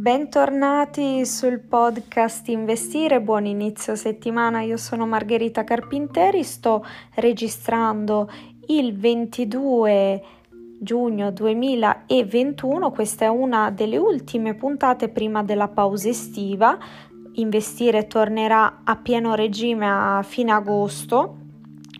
Bentornati sul podcast Investire, buon inizio settimana, io sono Margherita Carpinteri, sto registrando il 22 giugno 2021, questa è una delle ultime puntate prima della pausa estiva, Investire tornerà a pieno regime a fine agosto,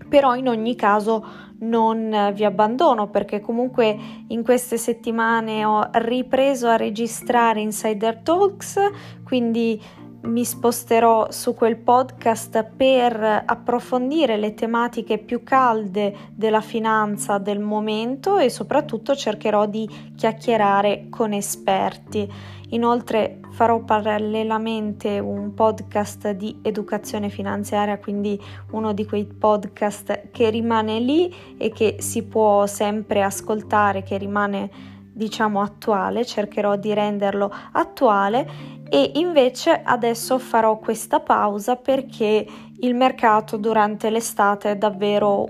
però in ogni caso non vi abbandono perché comunque in queste settimane ho ripreso a registrare Insider Talks, quindi mi sposterò su quel podcast per approfondire le tematiche più calde della finanza del momento e soprattutto cercherò di chiacchierare con esperti. Inoltre farò parallelamente un podcast di educazione finanziaria, quindi uno di quei podcast che rimane lì e che si può sempre ascoltare, che rimane diciamo attuale, cercherò di renderlo attuale e invece adesso farò questa pausa perché il mercato durante l'estate è davvero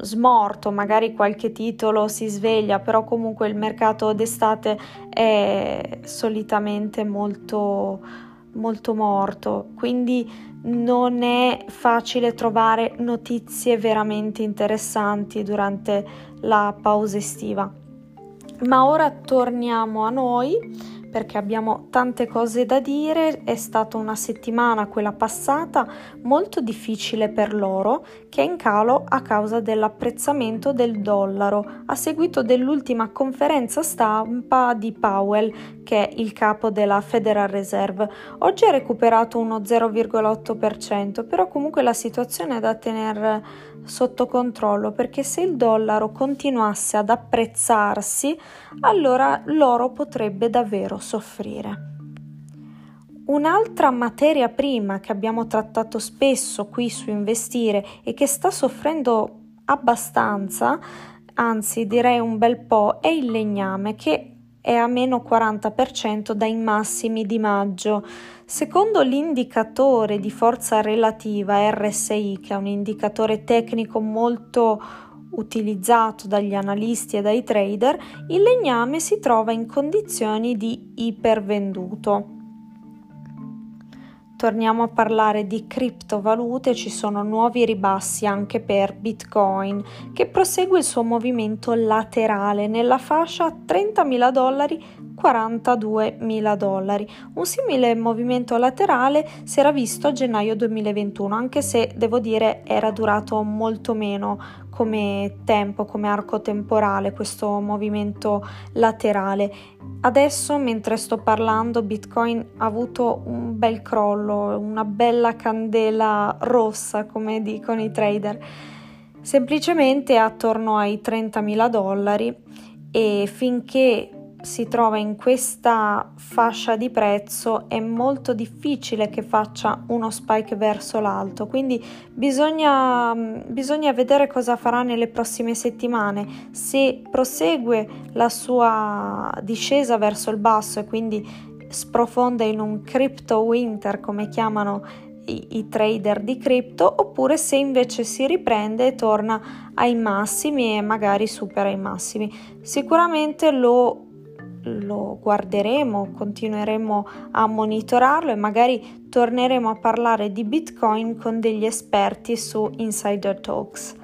smorto, magari qualche titolo si sveglia, però comunque il mercato d'estate è solitamente molto molto morto, quindi non è facile trovare notizie veramente interessanti durante la pausa estiva. Ma ora torniamo a noi perché abbiamo tante cose da dire. È stata una settimana, quella passata, molto difficile per loro, che è in calo a causa dell'apprezzamento del dollaro, a seguito dell'ultima conferenza stampa di Powell, che è il capo della Federal Reserve. Oggi ha recuperato uno 0,8%, però comunque la situazione è da tenere sotto controllo perché se il dollaro continuasse ad apprezzarsi, allora l'oro potrebbe davvero soffrire. Un'altra materia prima che abbiamo trattato spesso qui su investire e che sta soffrendo abbastanza, anzi direi un bel po', è il legname che è a meno 40% dai massimi di maggio. Secondo l'indicatore di forza relativa RSI, che è un indicatore tecnico molto utilizzato dagli analisti e dai trader, il legname si trova in condizioni di ipervenduto. Torniamo a parlare di criptovalute, ci sono nuovi ribassi anche per Bitcoin che prosegue il suo movimento laterale. Nella fascia 30.000 dollari 42.000 dollari. Un simile movimento laterale si era visto a gennaio 2021, anche se devo dire era durato molto meno come tempo, come arco temporale questo movimento laterale. Adesso, mentre sto parlando, Bitcoin ha avuto un bel crollo, una bella candela rossa, come dicono i trader, semplicemente attorno ai 30.000 dollari e finché si trova in questa fascia di prezzo è molto difficile che faccia uno spike verso l'alto quindi bisogna, bisogna vedere cosa farà nelle prossime settimane. Se prosegue la sua discesa verso il basso e quindi sprofonda in un crypto winter come chiamano i, i trader di cripto oppure se invece si riprende e torna ai massimi e magari supera i massimi. Sicuramente lo lo guarderemo, continueremo a monitorarlo e magari torneremo a parlare di Bitcoin con degli esperti su Insider Talks.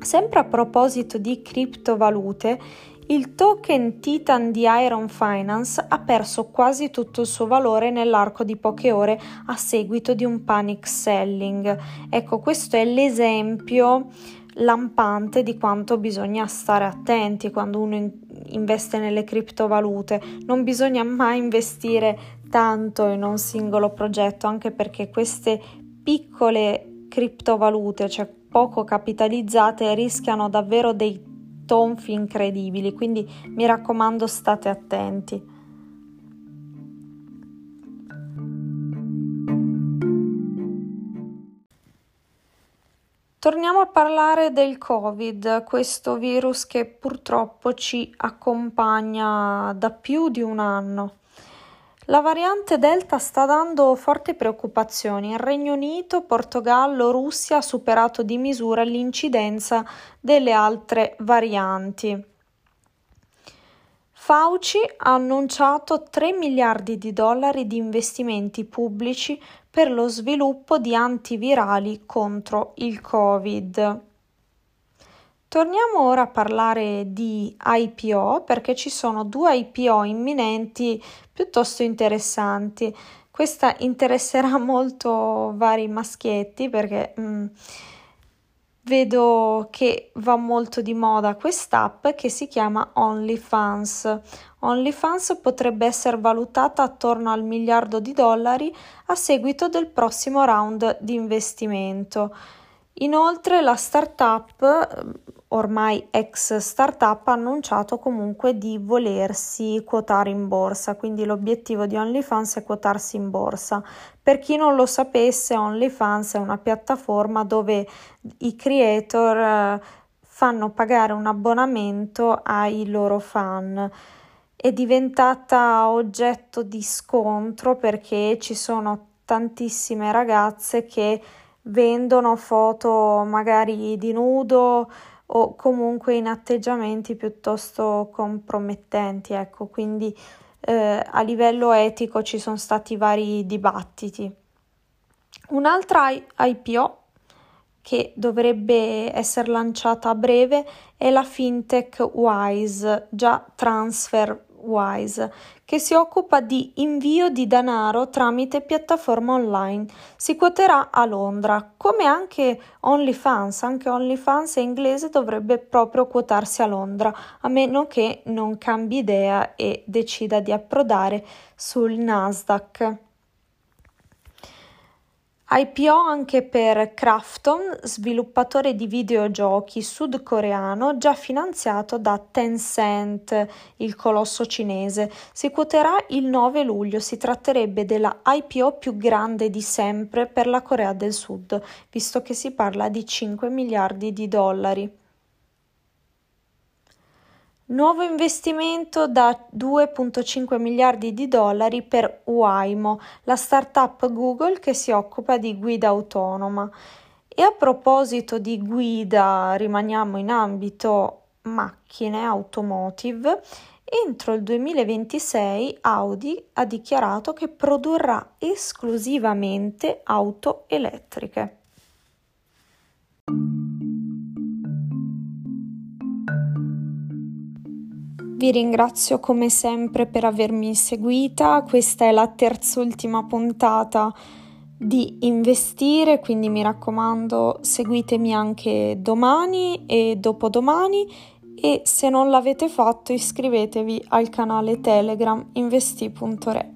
Sempre a proposito di criptovalute, il token Titan di Iron Finance ha perso quasi tutto il suo valore nell'arco di poche ore a seguito di un panic selling. Ecco, questo è l'esempio lampante di quanto bisogna stare attenti quando uno investe nelle criptovalute. Non bisogna mai investire tanto in un singolo progetto, anche perché queste piccole criptovalute, cioè poco capitalizzate, rischiano davvero dei tonfi incredibili, quindi mi raccomando state attenti. Torniamo a parlare del Covid, questo virus che purtroppo ci accompagna da più di un anno. La variante Delta sta dando forti preoccupazioni. In Regno Unito, Portogallo, Russia ha superato di misura l'incidenza delle altre varianti. Fauci ha annunciato 3 miliardi di dollari di investimenti pubblici per lo sviluppo di antivirali contro il Covid. Torniamo ora a parlare di IPO perché ci sono due IPO imminenti piuttosto interessanti. Questa interesserà molto vari maschietti perché mh, mm, vedo che va molto di moda quest'app che si chiama OnlyFans. OnlyFans potrebbe essere valutata attorno al miliardo di dollari a seguito del prossimo round di investimento. Inoltre la startup ormai ex startup ha annunciato comunque di volersi quotare in borsa, quindi l'obiettivo di OnlyFans è quotarsi in borsa. Per chi non lo sapesse, OnlyFans è una piattaforma dove i creator eh, fanno pagare un abbonamento ai loro fan. È diventata oggetto di scontro perché ci sono tantissime ragazze che vendono foto magari di nudo o comunque in atteggiamenti piuttosto compromettenti, ecco, quindi eh, a livello etico ci sono stati vari dibattiti. Un'altra IPO che dovrebbe essere lanciata a breve è la fintech Wise, già Transfer Wise, che si occupa di invio di denaro tramite piattaforma online. Si quoterà a Londra, come anche OnlyFans. Anche OnlyFans in inglese dovrebbe proprio quotarsi a Londra, a meno che non cambi idea e decida di approdare sul Nasdaq. IPO anche per Krafton, sviluppatore di videogiochi sudcoreano già finanziato da Tencent, il colosso cinese. Si quoterà il 9 luglio, si tratterebbe della IPO più grande di sempre per la Corea del Sud, visto che si parla di 5 miliardi di dollari. Nuovo investimento da 2,5 miliardi di dollari per Waymo, la startup Google che si occupa di guida autonoma. E a proposito di guida, rimaniamo in ambito macchine automotive. Entro il 2026 Audi ha dichiarato che produrrà esclusivamente auto elettriche. Vi ringrazio come sempre per avermi seguita, questa è la terz'ultima puntata di investire, quindi mi raccomando seguitemi anche domani e dopodomani e se non l'avete fatto iscrivetevi al canale Telegram investi.re.